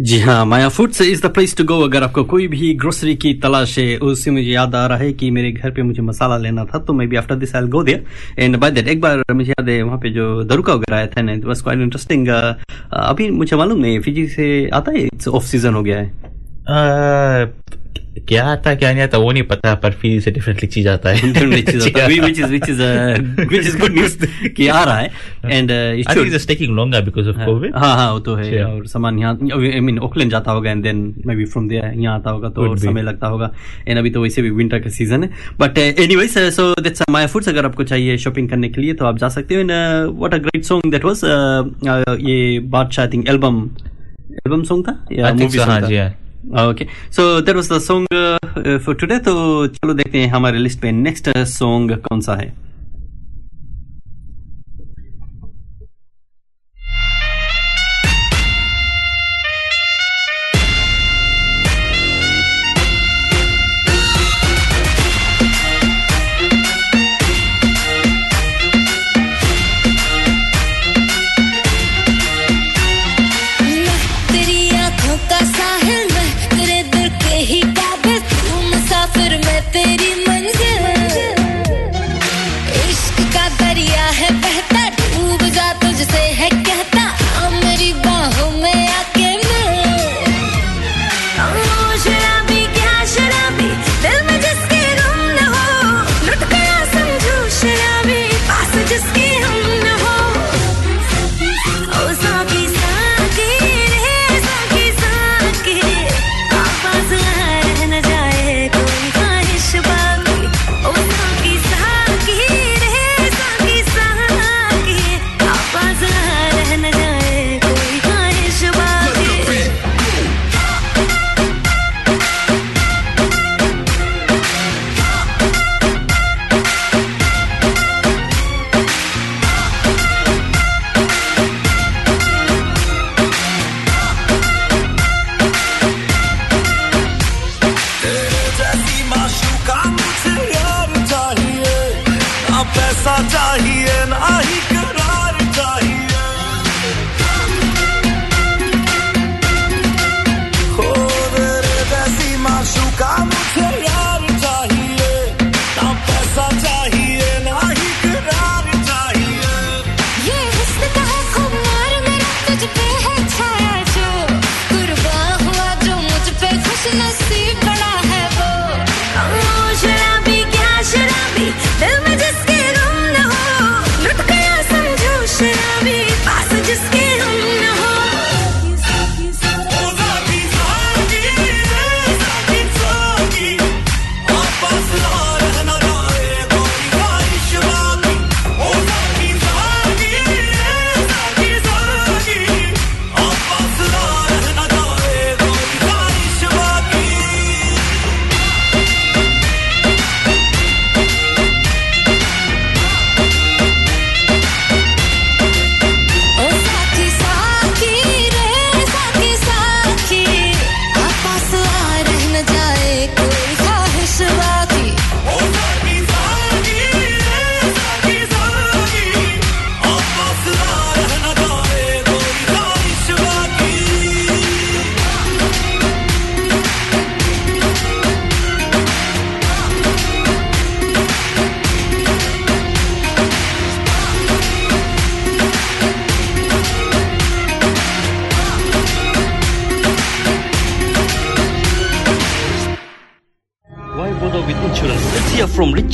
जी हाँ Maya Foods is the place to go अगर आपको कोई भी ग्रोसरी की तलाश है उससे मुझे याद आ रहा है कि मेरे घर पे मुझे मसाला लेना था तो मैं भी after this I go there and by that एक बार मुझे याद है वहाँ पे जो दरुका वगैरह आया था ना बस क्वाइट इंटरेस्टिंग अभी मुझे मालूम नहीं फिजी से आता है इट्स ऑफ़ सीज़न हो गया है। Uh, क्या आता क्या नहीं आता वो नहीं पता पर फिर से डिफरेंटली चीज़ आता है। Which is which is uh, which is good news कि आ रहा है। And I think it's taking longer because of COVID. हाँ हाँ वो तो है। और सामान यहाँ आई मीन ओकलैंड जाता होगा and then maybe from there यहाँ आता होगा तो और समय लगता होगा। एंड अभी तो वैसे भी विंटर का सीज़न है। But anyways so that's my foods अगर आपको चाहिए शॉपिंग करने के लिए तो आप जा सकते हो। And what a great song that was ये Badshah I think album album song था? या मूवी सॉन्ग था? हाँ। Okay so that was the song for today तो चलो देखते हैं हमारे लिस्ट पे नेक्स्ट सॉन्ग कौन सा है।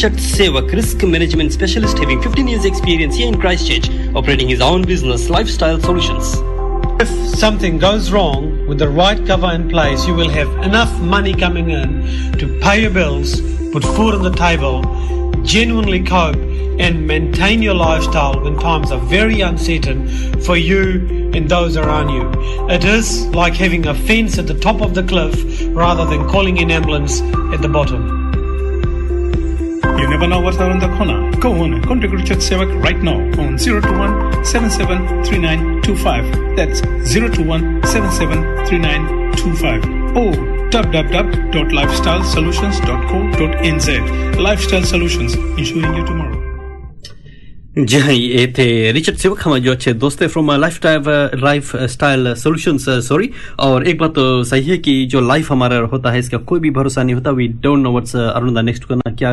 Richard Sevak, risk management specialist having 15 years experience here in Christchurch, operating his own business, Lifestyle Solutions. If something goes wrong with the right cover in place, you will have enough money coming in to pay your bills, put food on the table, genuinely cope, and maintain your lifestyle when times are very uncertain for you and those around you. It is like having a fence at the top of the cliff rather than calling an ambulance at the bottom. Know what's around the corner. Go on, contact Richard Sevak right now on 021 773925. That's 021 773925. Or www.lifestylesolutions.co.nz. Lifestyle Solutions, ensuring you tomorrow. जी हाँ ये थे Richard सेवक हमारे जो अच्छे दोस्त है from life lifestyle solutions sorry और एक बात तो सही है कि जो लाइफ हमारा होता है इसका कोई भी भरोसा नहीं होता we don't know what's the next करना क्या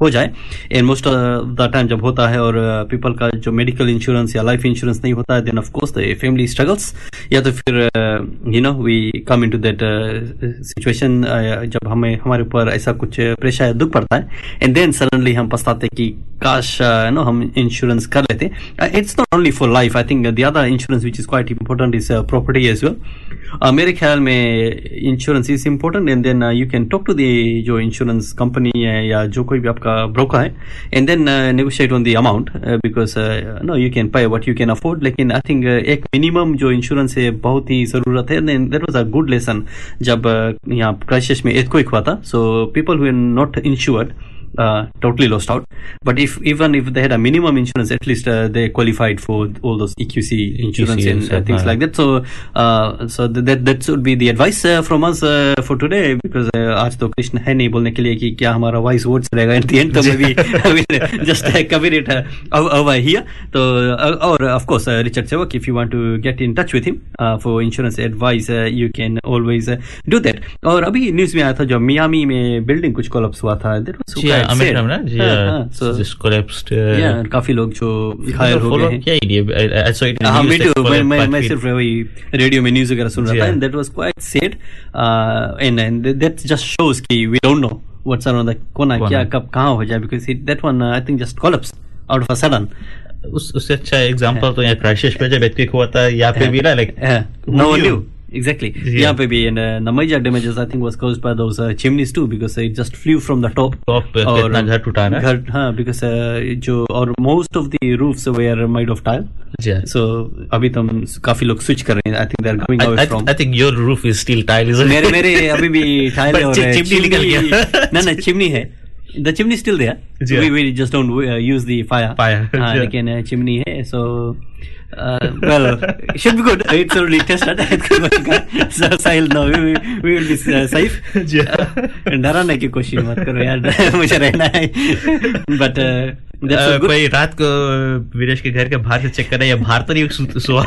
हो जाए। And most of the time जब होता है और पीपल का जो मेडिकल इंश्योरेंस या लाइफ इंश्योरेंस नहीं होता है then of course the family struggles या तो फिर you know we come into that situation जब हमें, हमारे ऊपर ऐसा कुछ प्रेशर या दुख पड़ता है एंड देन सडनली हम पछताते कि, काश यू नो हम इंश्योरेंस कर लेते. It's not only for life I think the other insurance which is quite important is property as well मेरे ख्याल में insurance is important and then you can talk to the जो insurance company है या जो कोई भी आपका ब्रोकर है and then negotiate on the amount because no you can pay what you can afford लेकिन आई थिंक एक मिनिमम जो इंश्योरेंस है बहुत ही ज़रूरत है that was a good lesson जब uh, यहाँ क्राइसिस में एर्थक्वेक हुआ था so people who not insured uh, totally lost out. But if even if they had a minimum insurance, at least uh, they qualified for all those EQC insurance EQC, and uh, yes, things uh, like that. So uh, so th- that that should be the advice uh, from us uh, for today because uh, आज तो कृष्ण है नहीं बोलने के लिए कि क्या हमारा वॉइस वर्ड्स रहेगा एट द एंड तो maybe just cover it over here तो uh, और of course uh, Richard Sevak if you want to get in touch with him uh, for insurance advice uh, you can always uh, do that और अभी news में आया था जो Miami में building कुछ कोलप्स हुआ था that was जी quite अमेरिका sad. में ना जी so just collapsed yeah, काफ़ी लोग जो घायल हो गए हैं। किया नहीं I- I saw it in हाँ मैं मैं follow मैं part मैं with- सिर्फ़ वही रेडियो में न्यूज़ वगैरह सुन रहा था and that was quite sad and and that just shows कि we don't know what's around the corner corner. क्या कब कहाँ हो जाए because that one I think just collapse out of a sudden उस उससे अच्छा एग्जांपल तो यहाँ क्राइसिस पे जब व्यक्ति हुआ था यहाँ पे भी ना लाइक exactly Yeah. यहाँ पे भी and uh, the major damages I think was caused by those uh, chimneys too because it just flew from the top पे कितना घर टूटा ना घर हाँ because uh, जो और most of the roofs were made of tile हाँ। so अभी तो हम काफ़ी लोग स्विच कर रहे हैं I think they are going I, away I, from I think your roof is still tile, isn't it? मेरे अभी भी टाइल But और चि- चिमनी निकल गया। ना ना चिमनी है the chimney still there ji we we just don't use the fire Fire, हाँ yeah. लेकिन चिमनी है so well should be good it's already tested so Sahil no we, we, we will be uh, safe डराने की कोशिश मत करो यार मुझे रहना है uh, अ, so good कोई रात को विरेश के घर के बाहर से चेक कर या बाहर तो नहीं सुआ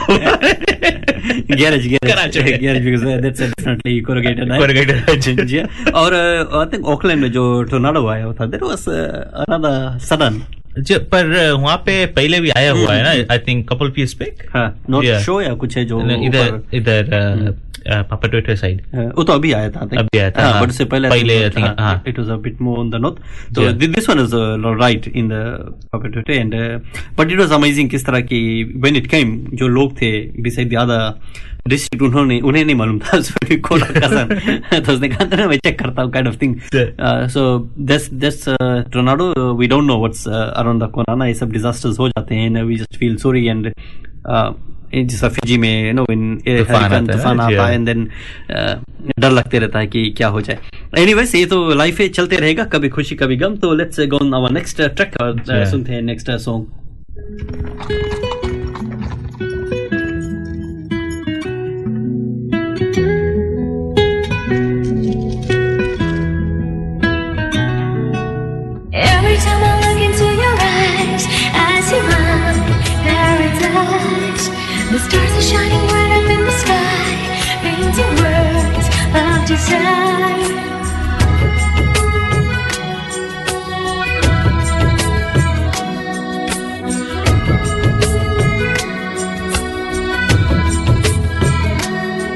गैरेज गैरेज कराची में। Garage because uh, that's a definitely corrugated iron. Corrugated, जी हाँ। और आई थिंक ऑकलैंड में जो टोर्नाडो आया हुआ था देयर वाज अनदर सडन जी, पर वहाँ पे पहले भी आया हुआ है ना आई थिंक कपल पीस पे हाँ नॉट शो या कुछ है जो इधर इधर पापाटोटो साइड हाँ, वो तो अभी आया था अभी आया था, हाँ, but उससे पहले पहले, I think, हाँ। It was a bit more on the north तो Yeah. This one is right in the Papatoetoe and but it was amazing किस तरह की व्हेन इट केम जो लोग थे बिसाइड द अदर डिस्ट्रिक्ट उन्होंने उन्हें नहीं मालूम था सो कॉल कज़न तो उसने कहा था ना मैं चेक करता हूँ kind of thing so this this tornado we don't know what's around the corner ये सब डिजास्टर्स हो जाते हैं and we just feel sorry and जैसा फिजी में नो इन तूफ़ान आता है ना, तूफ़ान आता yeah. है। एंड देन डर लगते रहता है कि क्या हो जाए। एनीवेज ये तो लाइफ है चलते रहेगा कभी खुशी कभी गम। तो let's go on our next track और uh, सुनते हैं नेक्स्ट सॉन्ग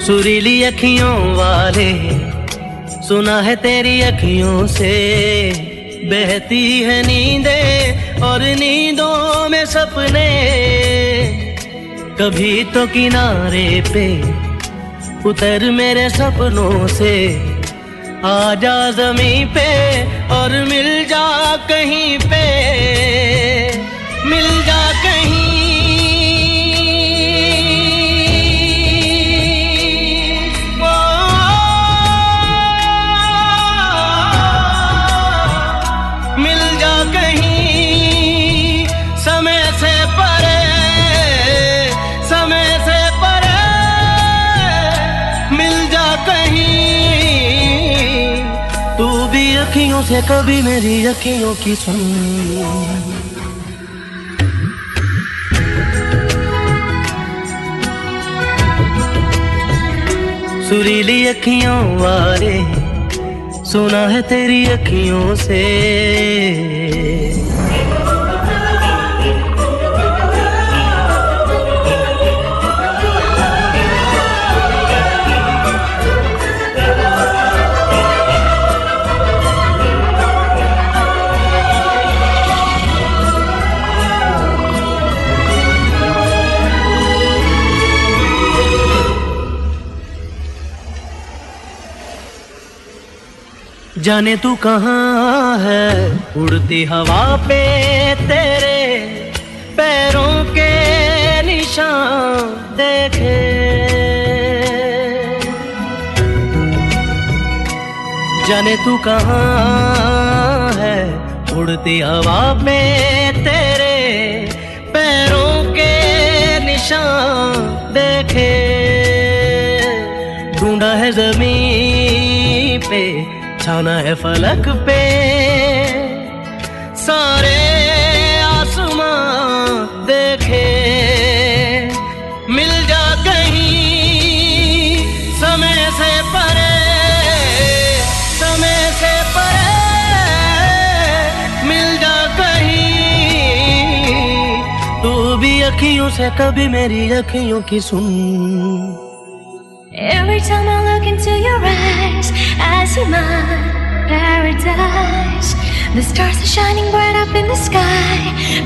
सुरीली अखियों वाले, सुना है तेरी अखियों से। बहती है नींदे और नींदों में सपने। कभी तो किनारे पे उतर मेरे सपनों से। आ जा जमी पे और मिल जा कहीं पे। मिल जा से कभी मेरी अखियों की सुन सुरीली अखियों वाले सुना है तेरी अखियों से। जाने तू कहाँ है? उड़ती हवा पे तेरे पैरों के निशान देखे। जाने तू कहाँ है? उड़ती हवा पे तेरे पैरों के निशान देखे। ढूंढा है ज़मीन पे छाना है फलक पे। सारे आसमां देखे। मिल जा कहीं, समय से परे। समय से परे, मिल जा कहीं। तू भी अखियों से कभी मेरी अखियों की सुन। See my paradise. The stars are shining bright up in the sky,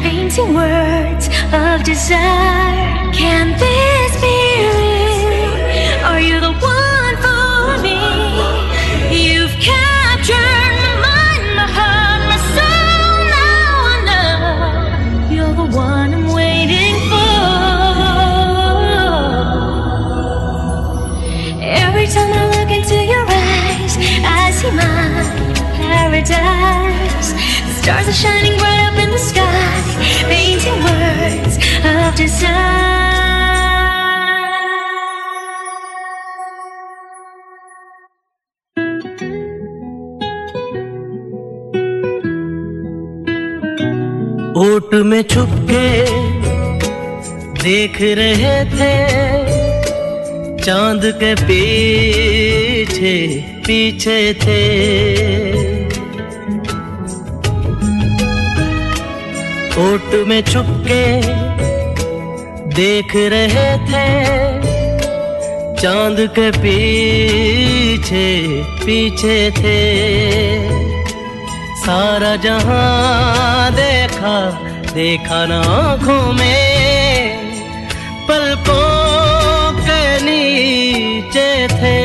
painting words of desire. Can this be real? Paradise. The stars are shining bright up in the sky, painting words of desire. ओट में छुप के देख रहे थे चाँद के पीछे पीछे थे ओट में छुप के देख रहे थे। चाँद के पीछे पीछे थे। सारा जहाँ देखा देखा ना आँखों में। पलकों के नीचे थे।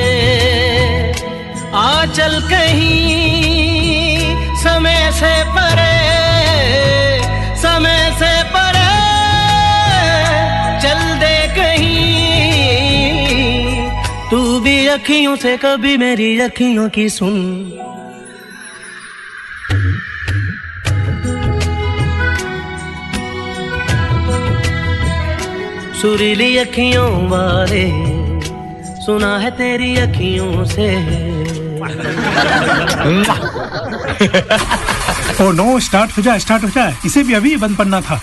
आ चल कहीं समय से परे तू भी अखियों से कभी मेरी अखियों की सुन। सुरीली अखियों वाले, सुना है तेरी अखियों से। ओ नो स्टार्ट हो जाए स्टार्ट हो जाए। इसे भी अभी बंद पड़ना था।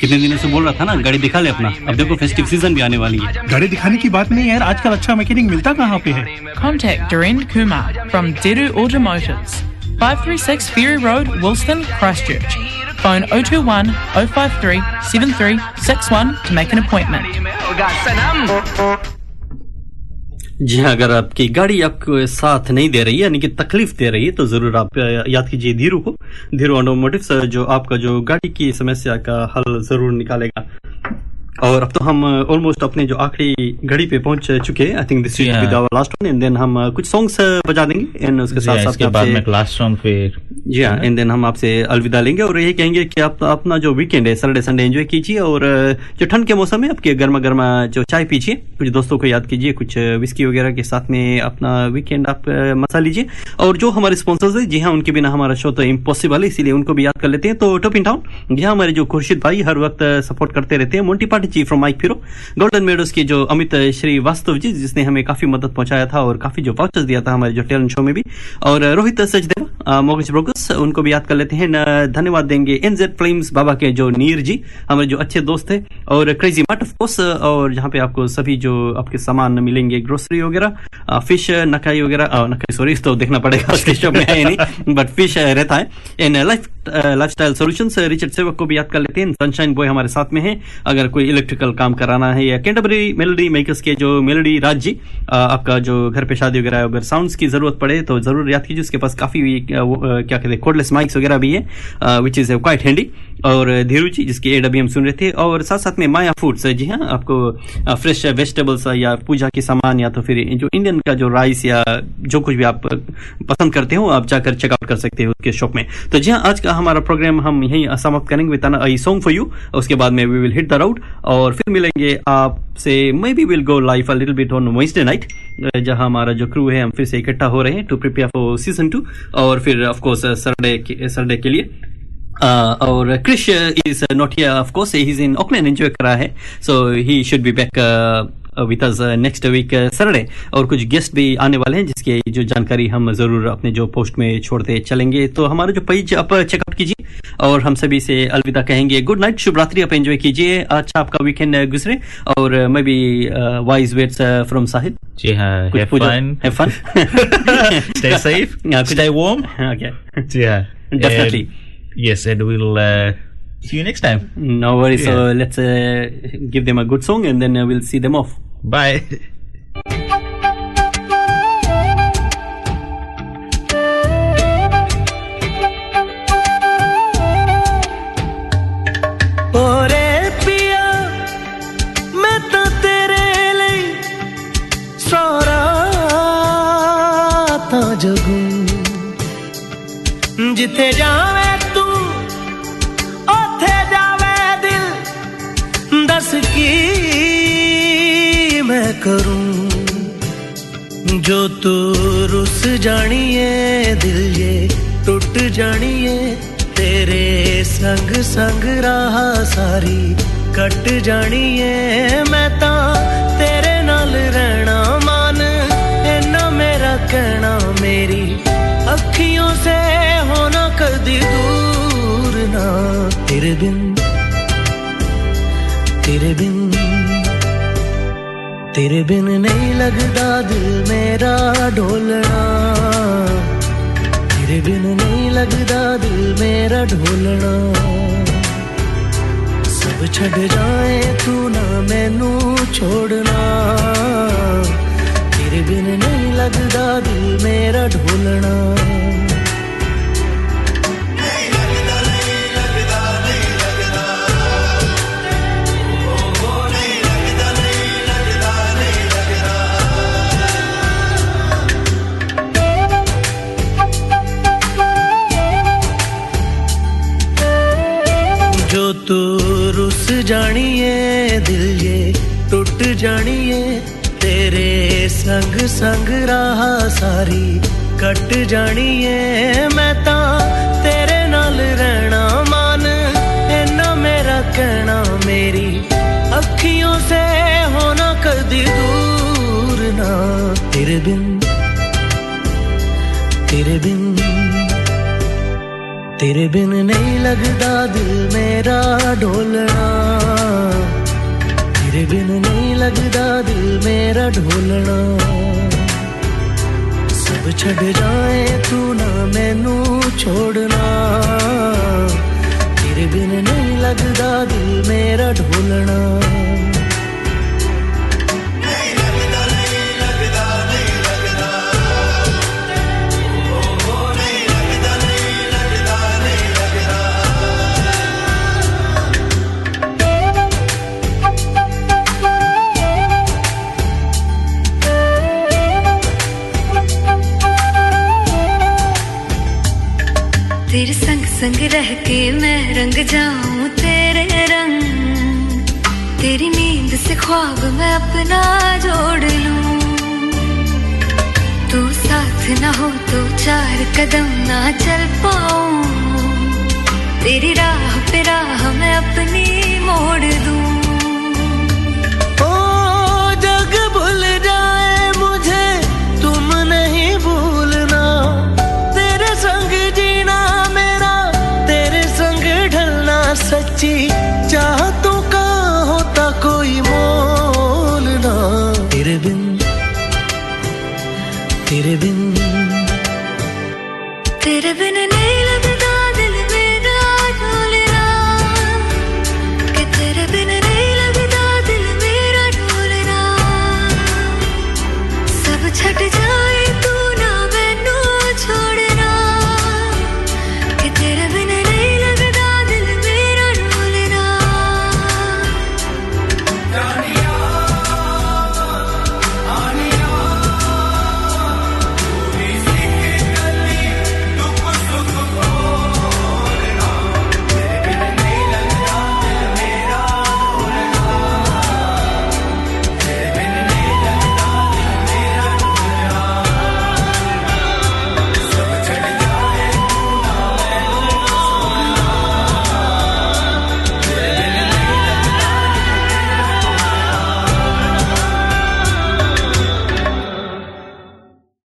कितने दिनों से बोल रहा था ना गाड़ी दिखा ले अपना अब देखो फेस्टिव सीज़न भी आने वाली है गाड़ी दिखाने की बात नहीं यार आजकल अच्छा मैकेनिक मिलता कहाँ पे है कॉन्टेक्ट डोरेंट Kumar from Deru automotives 536 Ferry Road, Wilson, Christchurch. Phone 021 053 7361 to make an appointment. जी हाँ अगर आपकी गाड़ी आपको साथ नहीं दे रही है यानी कि तकलीफ़ दे रही है तो ज़रूर आप याद कीजिए धीरू को। धीरू ऑटोमोटिव जो आपका जो गाड़ी की समस्या का हल ज़रूर निकालेगा। और अब तो हम ऑलमोस्ट अपने जो आखिरी घड़ी पे पहुँच चुके हैं। I think this is last one and then हम कुछ सॉन्ग्स बजा देंगे एंड उसके साथ साथ इसके बाद में लास्ट सॉन्ग पे जी हाँ इन दिन हम आपसे अलविदा लेंगे और यही कहेंगे कि आप अपना जो वीकेंड है सैटरडे संडे एंजॉय कीजिए और जो ठंड के मौसम है आपके गर्मा गर्मा जो चाय पीजिए कुछ दोस्तों को याद कीजिए कुछ विस्की वगैरह के साथ में अपना वीकेंड आप मसा लीजिए। और जो हमारे स्पॉन्सर्स है जी हाँ उनके बिना हमारा शो तो इम्पॉसिबल है इसीलिए उनको भी याद कर लेते हैं। तो टॉप इन टाउन यहाँ हमारे जो खुर्शीद भाई हर वक्त सपोर्ट करते रहते हैं। Monty party chief from Mike फिरो गोल्डन मेडोज के जो अमित श्रीवास्तव जी जिसने हमें काफ़ी मदद पहुँचाया था और काफ़ी जो वाउचर्स दिया था हमारे जो टैलेंट शो में भी। और रोहित सचदेवा मोगज ब्रोकर्स उनको भी याद कर लेते हैं। धन्यवाद देंगे एनजेड फिल्म्स बाबा के जो नीर जी, हमारे जो अच्छे दोस्त थे और क्रेजी मट ऑफ़ कोर्स और जहाँ पे आपको सभी जो आपके सामान मिलेंगे ग्रोसरी वगैरह फ़िश नकाई वगैरह नकाई सॉरी तो देखना पड़ेगा में है नहीं बट फ़िश रहता है। In life lifestyle solution Richard Sevak को भी याद कर लेते हैं। सनशाइन बॉय हमारे साथ में है। अगर कोई इलेक्ट्रिकल काम कराना है या कैंटबरी मेलोडी मेकर्स के जो मेलोडी राज जी आपका जो घर पे शादी वगैरह अगर साउंड्स की ज़रूरत पड़े तो ज़रूर याद कीजिए। उसके पास काफ़ी क्या कहते हैं कोडलेस माइक्स वगैरह भी है विच इज़ क्वाइट हैंडी और धीरू जी जिसके एड अभी हम सुन रहे थे, और साथ साथ में माया फूड्स जी हाँ आपको फ्रेश वेजिटेबल्स या पूजा के सामान, या तो फिर जो इंडियन का जो राइस या जो कुछ भी आप पसंद करते हो, आप जाकर चेकआउट कर सकते हो उसके शॉप में। तो जी हाँ आज का हमारा प्रोग्राम हम यही समाप्त करेंगे with I song for you उसके बाद में we will hit the route और फिर मिलेंगे आपसे may be will go life a little bit on Wednesday night जहाँ हमारा जो क्रू है हम फिर से इकट्ठा हो रहे हैं to prepare for season two और फिर ऑफकोर्स सैटरडे सैटरडे के लिए। Uh, और Krish is not here of course he is in Auckland enjoy करा है so he should be back with next week Saturday और कुछ गेस्ट भी आने वाले हैं जिसके जो जानकारी हम ज़रूर अपने जो पोस्ट में छोड़ते चलेंगे। तो हमारा जो पेज आप चेकअप कीजिए और हम सभी से अलविदा कहेंगे गुड नाइट शुभ रात्रि आप एंजॉय कीजिए। अच्छा आपका वीकेंड गुजरे और मैं भी वाइज वेट्स फ्रॉम साहिद जी हाँ See you next time. No worries. Yeah. So let's uh, give them a good song and then uh, we'll see them off. Bye. ਓਰੇ ਪਿਆ ਮੈਂ ਤਾਂ ਤੇਰੇ ਲਈ ਸਾਰਾ ਤਾਂ ਜਗੂ ਜਿੱਥੇ ਜਾਵੇਂ ਤੂੰ ਉੱਥੇ ਜਾਵੇ ਦਿਲ ਦੱਸ ਕੀ मैं करूं जो तू रुस जानी है दिल ये टूट जानी है तेरे संग संग राह सारी कट जानी है मैं ता तेरे नाल रहना मान इना मेरा कहना मेरी अखियों से होना कर दी दूर ना तेरे बिन तेरे बिन नहीं लगता दिल मेरा ढोलना तेरे बिन नहीं लगता दिल मेरा ढोलना सब छड़ जाए तू ना मैनू छोड़ना तेरे बिन नहीं लगता दिल मेरा ढोलना जो तू रुस जानिए दिल ये, टूट जानिए। तेरे संग संग राह सारी कट जानिए। मैं ता तेरे नाल रहना मन इन्ना मेरा कहना मेरी अखियों से होना कदी दूर ना। तेरे बिन तेरे बिन तेरे बिन नहीं लगता दिल मेरा ढोलना तेरे बिन नहीं लगता दिल मेरा ढोलना सब छड़ जाए तू ना मैनू छोड़ना तेरे बिन नहीं लगता दिल मेरा ढोलना जाऊँ तेरे रंग। तेरी नींद से ख्वाब मैं अपना जोड़ लूँ। तू साथ ना हो तो चार कदम ना चल पाऊँ। तेरी राह पे राह मैं अपनी मोड़ दूँ। ओ, जग भूल जाए